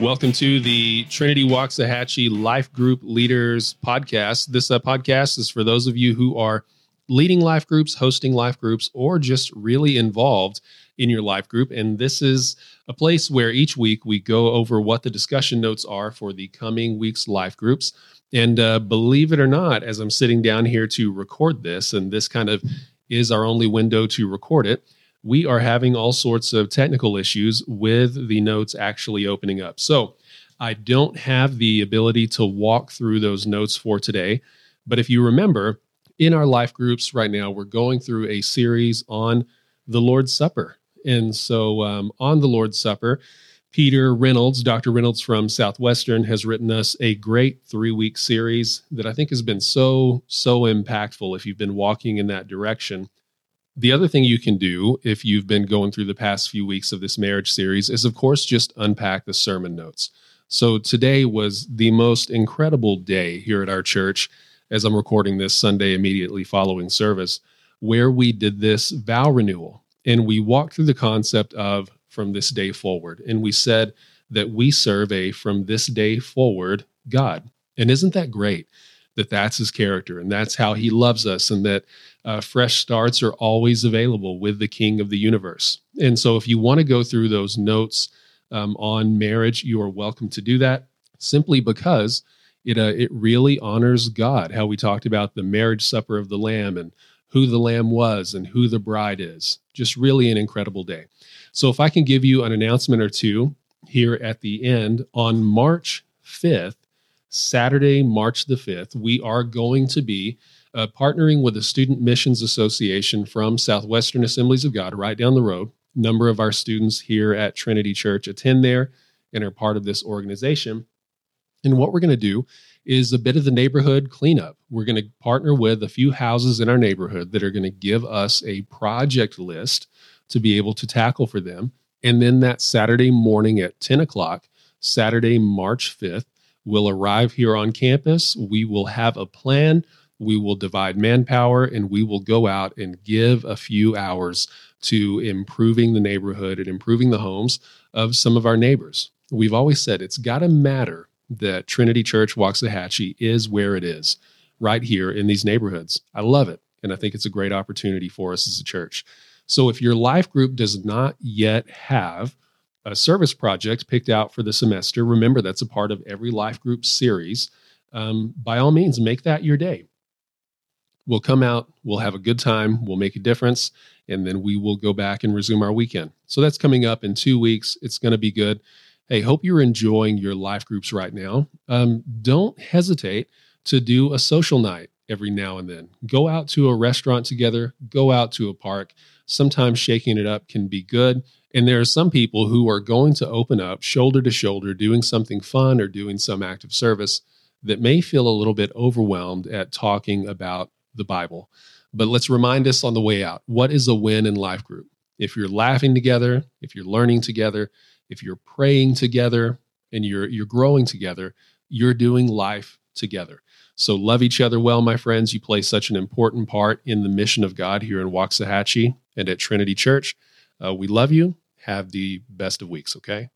Welcome to the Trinity Waxahachie Life Group Leaders podcast. This uh, podcast is for those of you who are leading life groups, hosting life groups, or just really involved in your life group. And this is a place where each week we go over what the discussion notes are for the coming week's life groups. And uh, believe it or not, as I'm sitting down here to record this, and this kind of is our only window to record it, we are having all sorts of technical issues with the notes actually opening up. So I don't have the ability to walk through those notes for today. But if you remember, in our life groups right now, we're going through a series on the Lord's Supper. And so um, on the Lord's Supper, Peter Reynolds, Dr. Reynolds from Southwestern, has written us a great three week series that I think has been so, so impactful if you've been walking in that direction. The other thing you can do if you've been going through the past few weeks of this marriage series is, of course, just unpack the sermon notes. So today was the most incredible day here at our church, as I'm recording this Sunday immediately following service, where we did this vow renewal. And we walked through the concept of from this day forward. And we said that we serve a from this day forward God. And isn't that great? That that's his character and that's how he loves us and that uh, fresh starts are always available with the king of the universe. And so if you want to go through those notes um, on marriage you are welcome to do that simply because it uh, it really honors god how we talked about the marriage supper of the lamb and who the lamb was and who the bride is. Just really an incredible day. So if i can give you an announcement or two here at the end on march 5th Saturday, March the 5th, we are going to be uh, partnering with the Student Missions Association from Southwestern Assemblies of God right down the road. A number of our students here at Trinity Church attend there and are part of this organization. And what we're going to do is a bit of the neighborhood cleanup. We're going to partner with a few houses in our neighborhood that are going to give us a project list to be able to tackle for them. And then that Saturday morning at 10 o'clock, Saturday, March 5th, will arrive here on campus. We will have a plan. We will divide manpower and we will go out and give a few hours to improving the neighborhood and improving the homes of some of our neighbors. We've always said it's got to matter that Trinity Church Waxahachie is where it is, right here in these neighborhoods. I love it. And I think it's a great opportunity for us as a church. So if your life group does not yet have a service project picked out for the semester, remember that's a part of every life group series. Um, by all means, make that your day. We'll come out, we'll have a good time, we'll make a difference, and then we will go back and resume our weekend. So that's coming up in two weeks. It's going to be good. Hey, hope you're enjoying your life groups right now. Um, don't hesitate to do a social night every now and then. Go out to a restaurant together, go out to a park. Sometimes shaking it up can be good. And there are some people who are going to open up shoulder to shoulder, doing something fun or doing some act of service that may feel a little bit overwhelmed at talking about the Bible. But let's remind us on the way out what is a win in life group? If you're laughing together, if you're learning together, if you're praying together, and you're, you're growing together, you're doing life together. So love each other well, my friends. You play such an important part in the mission of God here in Waxahachie and at Trinity Church. Uh, we love you. Have the best of weeks, okay?